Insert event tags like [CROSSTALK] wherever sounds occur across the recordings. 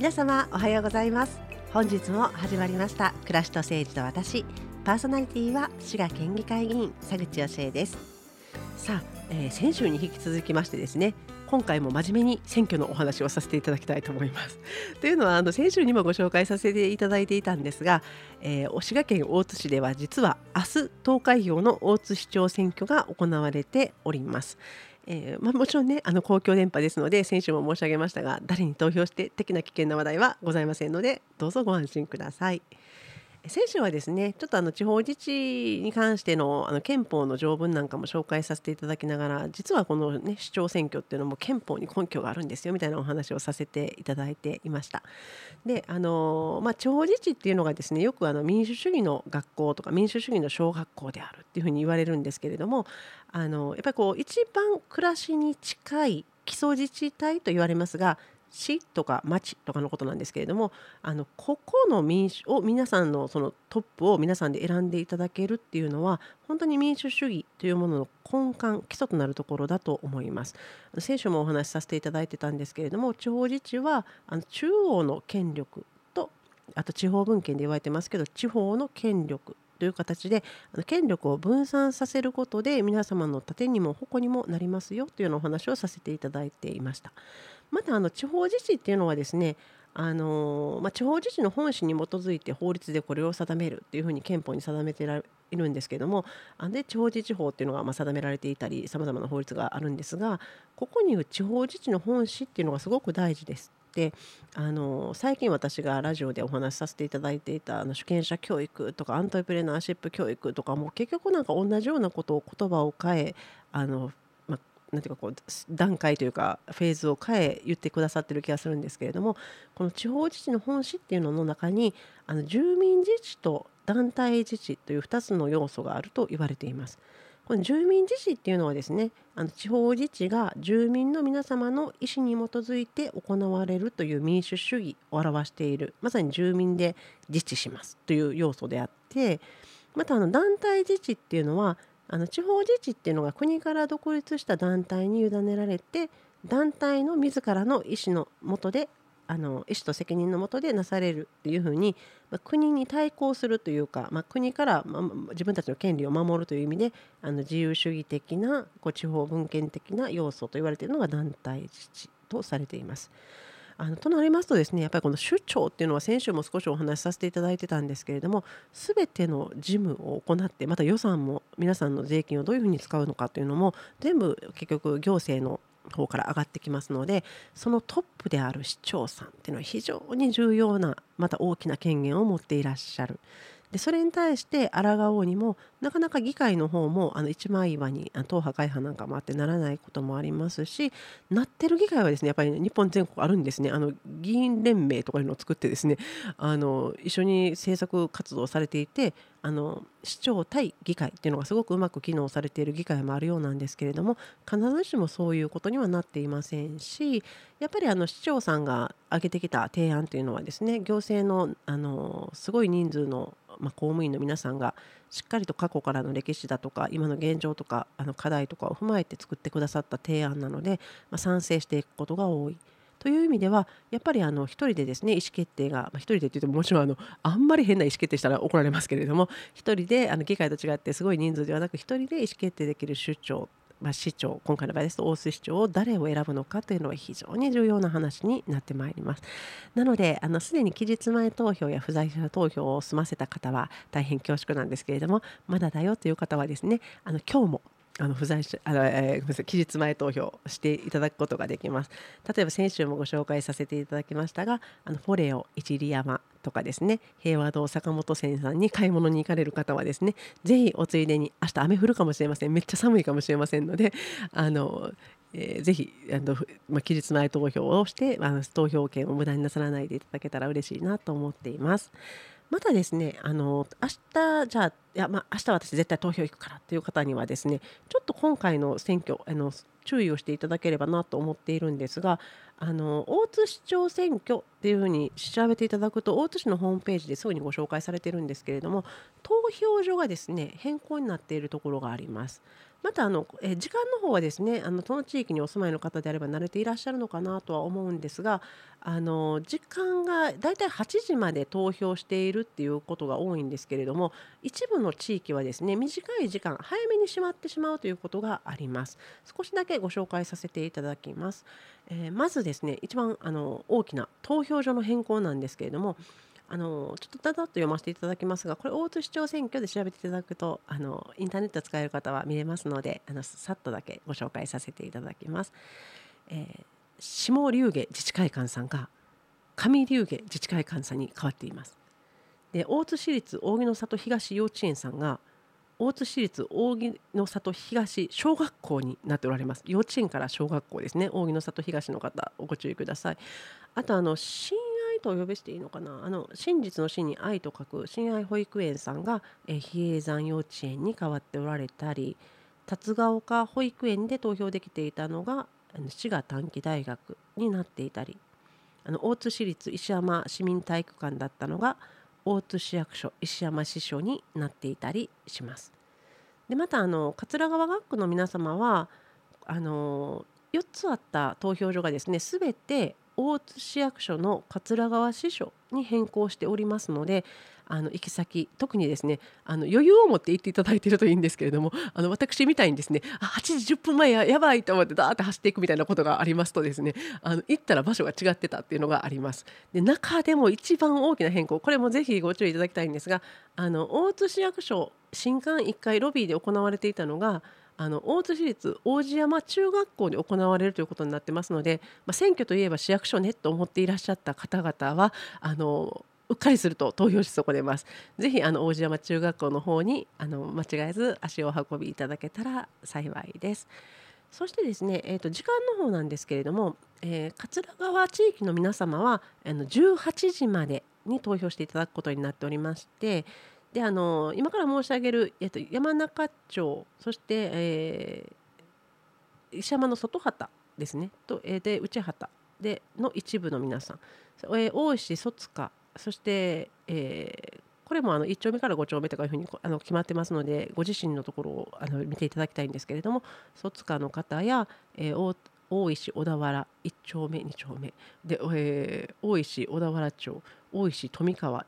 皆様おはようございます本日も始まりました暮らしと政治と私パーソナリティは滋賀県議会議員佐口芳恵ですさあ、えー、先週に引き続きましてですね今回も真面目に選挙のお話をさせていただきたいと思います。[LAUGHS] というのはあの先週にもご紹介させていただいていたんですが、えー、滋賀県大津市では実は明日投開票の大津市長選挙が行われております。えー、まあ、もちろんねあの公共電波ですので先週も申し上げましたが誰に投票して的な危険な話題はございませんのでどうぞご安心ください。先週はですねちょっとあの地方自治に関してのあの憲法の条文なんかも紹介させていただきながら実はこの、ね、市長選挙っていうのも憲法に根拠があるんですよみたいなお話をさせていただいていました。であのまあ、地方自治っていうのがですねよくあの民主主義の学校とか民主主義の小学校であるっていうふうに言われるんですけれどもあのやっぱりこう一番暮らしに近い基礎自治体と言われますが市とか町とかのことなんですけれどもあのここの民主を皆さんのそのトップを皆さんで選んでいただけるっていうのは本当に民主主義というものの根幹基礎となるところだと思います。先週もお話しさせていただいてたんですけれども地方自治はあの中央の権力とあと地方分権で言われてますけど地方の権力という形で権力を分散させることで皆様の盾にも矛にもなりますよというようなお話をさせていただいていました。またあの地方自治っていうのはですねあのまあ、地方自治の本旨に基づいて法律でこれを定めるっていうふうに憲法に定めているんですけどもあで地方自治法っていうのがまあ定められていたりさまざまな法律があるんですがここにいう地方自治の本旨っていうのがすごく大事です。であの最近私がラジオでお話しさせていただいていたあの主権者教育とかアントレプレナーシップ教育とかも結局なんか同じようなことを言葉を変えあのなんていうかこう段階というかフェーズを変え言ってくださってる気がするんですけれどもこの地方自治の本旨っていうのの中にあの住民自治と団体自治という2つの要素があると言われています。この住民自治っていうのはですねあの地方自治が住民の皆様の意思に基づいて行われるという民主主義を表しているまさに住民で自治しますという要素であってまたあの団体自治っていうのはあの地方自治っていうのが国から独立した団体に委ねられて団体の自らの意思のもとであの意思と責任のもとでなされるっていうふうに、まあ、国に対抗するというか、まあ、国から、ま、自分たちの権利を守るという意味であの自由主義的なこう地方分権的な要素と言われているのが団体自治とされています。あのとなりますとですねやっぱりこの首長っていうのは先週も少しお話しさせていただいてたんですけれども全ての事務を行ってまた予算も皆さんの税金をどういうふうに使うのかというのも全部結局行政の方から上がってきますのでそのトップである市長さんっていうのは非常に重要なまた大きな権限を持っていらっしゃる。でそれに対して抗おうにもなかなか議会の方もあの一枚岩に党派会派なんかもあってならないこともありますしなってる議会はですねやっぱり日本全国あるんですね。あの議員連盟とかいうのを作ってですねあの一緒に政策活動されていてあの市長対議会っていうのがすごくうまく機能されている議会もあるようなんですけれども必ずしもそういうことにはなっていませんしやっぱりあの市長さんが挙げてきた提案というのはですね行政のあのすごい人数のまあ、公務員の皆さんがしっかりと過去からの歴史だとか今の現状とかあの課題とかを踏まえて作ってくださった提案なので、まあ、賛成していくことが多い。という意味ではやっぱりあの一人でですね意思決定が、まあ、一人でって言ってももちろんあのあんまり変な意思決定したら怒られますけれども一人であの議会と違ってすごい人数ではなく一人で意思決定できる首長まあ、市長今回の場合ですと大須市長を誰を選ぶのかというのは非常に重要な話になってまいります。なのであのすでに期日前投票や不在者投票を済ませた方は大変恐縮なんですけれどもまだだよという方はですねあの今日もあの不在者あの、えー、ごめんなさい期日前投票していただくことができます。例えば先週もご紹介させていただきましたがあのフォレオ一里山とかですね。平和堂坂本線さんに買い物に行かれる方はですねぜひおついでに明日雨降るかもしれません。めっちゃ寒いかもしれませんのであのえー、ぜひあの、まあ、期日前投票をして、あの投票権を無駄になさらないでいただけたら嬉しいなと思っています。またですねあの明日じゃあいや、まあ、明日私絶対投票行くからという方にはですねちょっと今回の選挙あの注意をしていただければなと思っているんですがあの大津市長選挙っていうふうに調べていただくと大津市のホームページですぐにご紹介されてるんですけれども投票所がですね変更になっているところがあります。またあの、え時間の方はですねあのその地域にお住まいの方であれば慣れていらっしゃるのかなとは思うんですがあの時間がだいたい8時まで投票しているっていうことが多いんですけれども一部の地域はですね短い時間早めに閉まってしまうということがあります少しだけご紹介させていただきます、えー、まずですね一番あの大きな投票所の変更なんですけれどもあのちょっとだだっと読ませていただきますがこれ大津市長選挙で調べていただくとあのインターネット使える方は見れますのであのさっとだけご紹介させていただきます。えー、下龍下自治会館さんが上龍下自治会館さんに変わっています。で大津市立扇の里東幼稚園さんが大津市立扇の里東小学校になっておられます。幼稚園から小学校ですね。扇の里東の方ご注意ください。あとあの新とお呼びしていいのかな？あの真実の真に愛と書く親愛保育園さんが、え比叡山幼稚園に変わっておられたり辰ヶ丘保育園で投票できていたのが滋賀短期大学になっていたりあの大津市立石山市民体育館だったのが大津市役所石山支所になっていたりします。でまたあの桂川学区の皆様はあの4つあった投票所がですね全て大津市役所の桂川支所に変更しておりますのであの行き先特にですねあの余裕を持って行っていただいているといいんですけれどもあの私みたいにですね8時10分前ややばいと思ってダーって走っていくみたいなことがありますとですねあの行ったら場所が違ってたっていうのがあります。で中でも一番大きな変更これもぜひご注意いただきたいんですがあの大津市役所新館1階ロビーで行われていたのがあの大津市立王子山中学校で行われるということになってますので、まあ、選挙といえば市役所ねと思っていらっしゃった方々はあのうっかりすると投票し損ねます。ぜひあの王子山中学校の方にあの間違えず足を運びいただけたら幸いです。そしてですね、えー、と時間の方なんですけれども、えー、桂川地域の皆様はあの18時までに投票していただくことになっておりましてであの今から申し上げる、えっと、山中町そして、えー、石山の外畑ですねと、えー、で内畑での一部の皆さん、えー、大石戸塚そして、えー、これもあの1丁目から5丁目とかいうふうにあの決まってますのでご自身のところをあの見ていただきたいんですけれども戸塚の方や、えー、大石小田原1丁目2丁目。で、えー、大石小田原町大石富川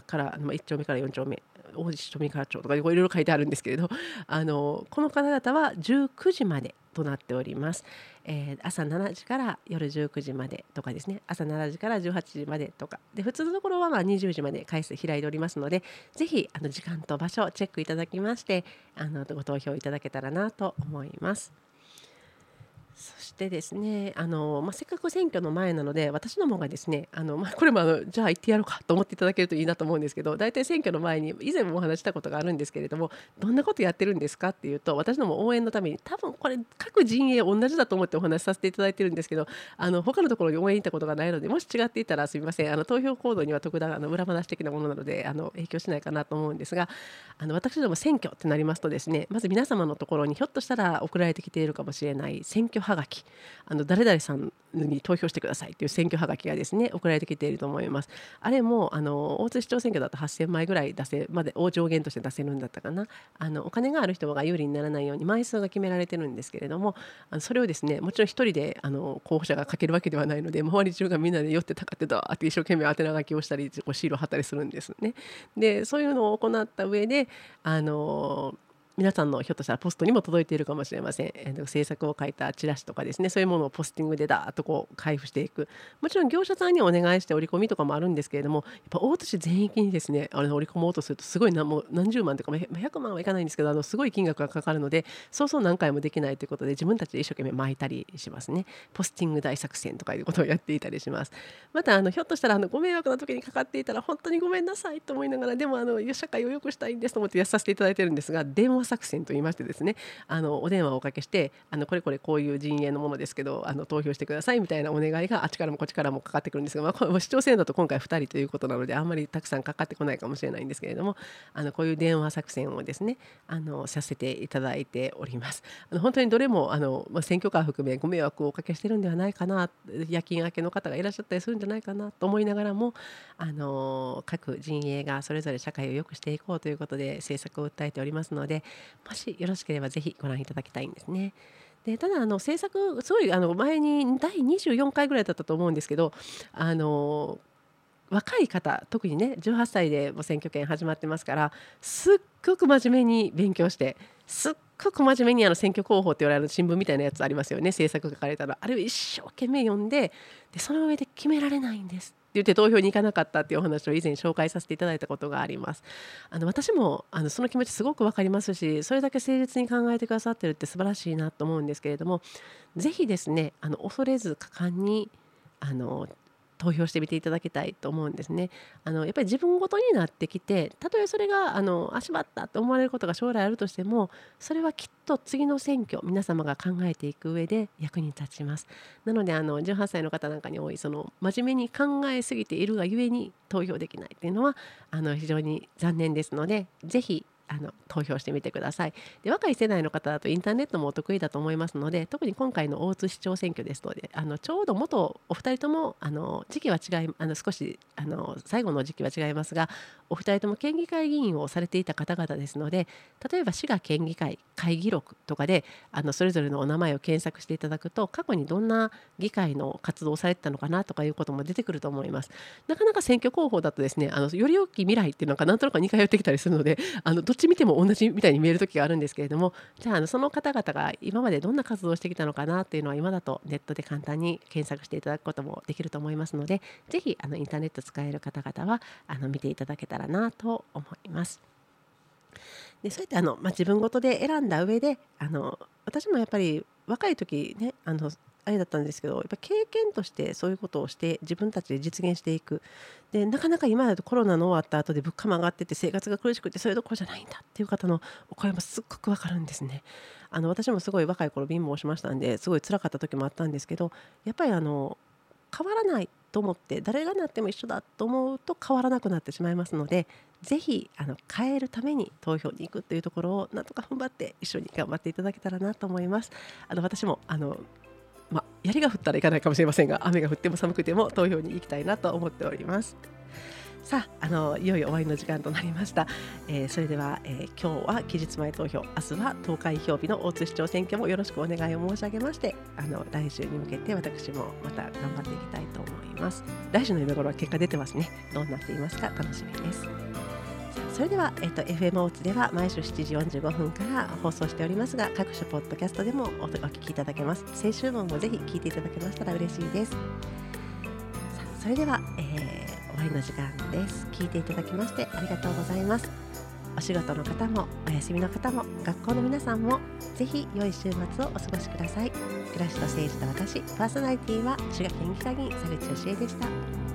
から1丁目から4丁目大石富川町とかいろいろ書いてあるんですけれど [LAUGHS] あのこの方々は19時までとなっております、えー、朝7時から夜19時までとかですね。朝7時から18時までとか。で普通のところはまあ20時まで回数開いておりますのでぜひあの時間と場所をチェックいただきましてあのご投票いただけたらなと思います。そしてですねあの、まあ、せっかく選挙の前なので私の方がですねあの、まあ、これもあのじゃあ行ってやろうかと思っていただけるといいなと思うんですけど大体選挙の前に以前もお話したことがあるんですけれどもどんなことやってるんですかっていうと私ども応援のために多分これ各陣営同じだと思ってお話しさせていただいてるんですけどあの他のところに応援に行ったことがないのでもし違っていたらすみません。あの投票行動には特段あの裏話的なものなのであの影響しないかなと思うんですがあの私ども選挙ってなりますとですねまず皆様のところにひょっとしたら送られてきているかもしれない選挙はがきあの誰々さんに投票してくださいという選挙はがきがですね送られてきていると思います。あれもあの大津市長選挙だと8000枚ぐらい出せまでを上限として出せるんだったかなあのお金がある人が有利にならないように枚数が決められてるんですけれどもあのそれをですねもちろん1人であの候補者が書けるわけではないので周り中がみんなで寄ってたかってだって一生懸命宛名書きをしたりシールを貼ったりするんですね。でそういうのを行った上であの皆さんのひょっとしたらポストにも届いているかもしれません、えー、制作を書いたチラシとかですねそういうものをポスティングでダーッとこう配布していく。もちろん業者さんにお願いして折り込みとかもあるんですけれどもやっぱ大津市全域にですね。あの折り込もうとするとすごい何も何十万とか100万はいかないんですけどあのすごい金額がかかるのでそうそう何回もできないということで自分たちで一生懸命巻いたりしますね。ポスティング大作戦とかいうことをやっていたりします。またあのひょっとしたらあのご迷惑な時にかかっていたら本当にごめんなさいと思いながらでもあの社会を良くしたいんですと思ってやさせていただいてるんですが電話作戦といいましてですねあのお電話をおかけしてあのこれこれこういう陣営のものですけどあの投票してくださいみたいなお願いがあっちからもこっちからもかかってくるんですが、まあ、市長選だと今回2人ということなのであんまりたくさんかかってこないかもしれないんですけれどもあのこういう電話作戦をですねあのさせていただいております。あの本当にどれもあの、まあ、選挙カー含めご迷惑をおかけしてるんではないかな夜勤明けの方がいらっしゃったりするんじゃないかなと思いながらもあの各陣営がそれぞれ社会を良くしていこうということで政策を訴えておりますのでもしよろしければぜひご覧いただきたいんですね。でただあの制作すごいあの前に第24回ぐらいだったと思うんですけどあの若い方特にね18歳でも選挙権始まってますからすっごく真面目に勉強してすっごく真面目にあの選挙広報って言われる新聞みたいなやつありますよね政策書かれたらあれを一生懸命読んででその上で決められないんです言って投票に行かなかったっていうお話を以前紹介させていただいたことがあります。あの私もあのその気持ちすごく分かりますしそれだけ誠実に考えてくださってるって素晴らしいなと思うんですけれどもぜひですねあの恐れず果敢にあの投票してみていただきたいと思うんですね。あのやっぱり自分ごとになってきてたとえそれがあのあしまったと思われることが将来あるとしてもそれはきっと次の選挙皆様が考えていく上で役に立ちます。なのであの18歳の方なんかに多いその真面目に考えすぎているがゆえに投票できないっていうのはあの非常に残念ですのでぜひあの投票してみてください。で若い世代の方だとインターネットもお得意だと思いますので特に今回の大津市長選挙ですのであのちょうど元お二人ともあの時期は違いあの少しあの最後の時期は違いますがお二人とも県議会議員をされていた方々ですので例えば滋賀県議会会議録とかであのそれぞれのお名前を検索していただくと過去にどんな議会の活動をされてたのかなとかいうことも出てくると思います。なかなか選挙広報だとですねあのより大き未来っていうのがなんとなく似通ってきたりするのであのどっち見ても同じみたいに見える時があるんですけれどもじゃああのその方々が今までどんな活動をしてきたのかなっていうのは今だとネットで簡単に検索していただくこともできると思いますのでぜひあのインターネット使える方々はあの見ていただけたらなと思います。でそうやってあの、まあ、自分ごとで選んだ上であの私もやっぱり若い時ねあのあれだったんですけどやっぱ経験としてそういうことをして自分たちで実現していくでなかなか今だとコロナの終わった後で物価も上がってて生活が苦しくてそれどころじゃないんだっていう方のお声もすっごくわかるんですねあの私もすごい若い頃貧乏しましたんですごい辛かった時もあったんですけどやっぱりあの変わらないと思って誰がなっても一緒だと思うと変わらなくなってしまいますのでぜひあの変えるために投票に行くというところをなんとか踏ん張って一緒に頑張っていただけたらなと思います。あの私もあのまあ、槍が降ったらいかないかもしれませんが雨が降っても寒くても投票に行きたいなと思っております。さああのいよいよ終わりの時間となりました、えー、それでは、えー、今日は期日前投票明日は投開票日の大津市長選挙もよろしくお願いを申し上げましてあの来週に向けて私もまた頑張っていきたいと思います。来週の今頃は結果出てますね。どうなっていますか？楽しみです。それでは、えっと、FM オーツでは毎週7時45分から放送しておりますが各種ポッドキャストでもおお聞きいただけます。先週分もぜひ聞いていただけましたら嬉しいです。さあそれでは、えー、終わりの時間です。聞いていただきましてありがとうございます。お仕事の方もお休みの方も学校の皆さんもぜひ良い週末をお過ごしください。暮らしと政治と私パーソナリティは滋賀県議会議員佐口芳恵でした。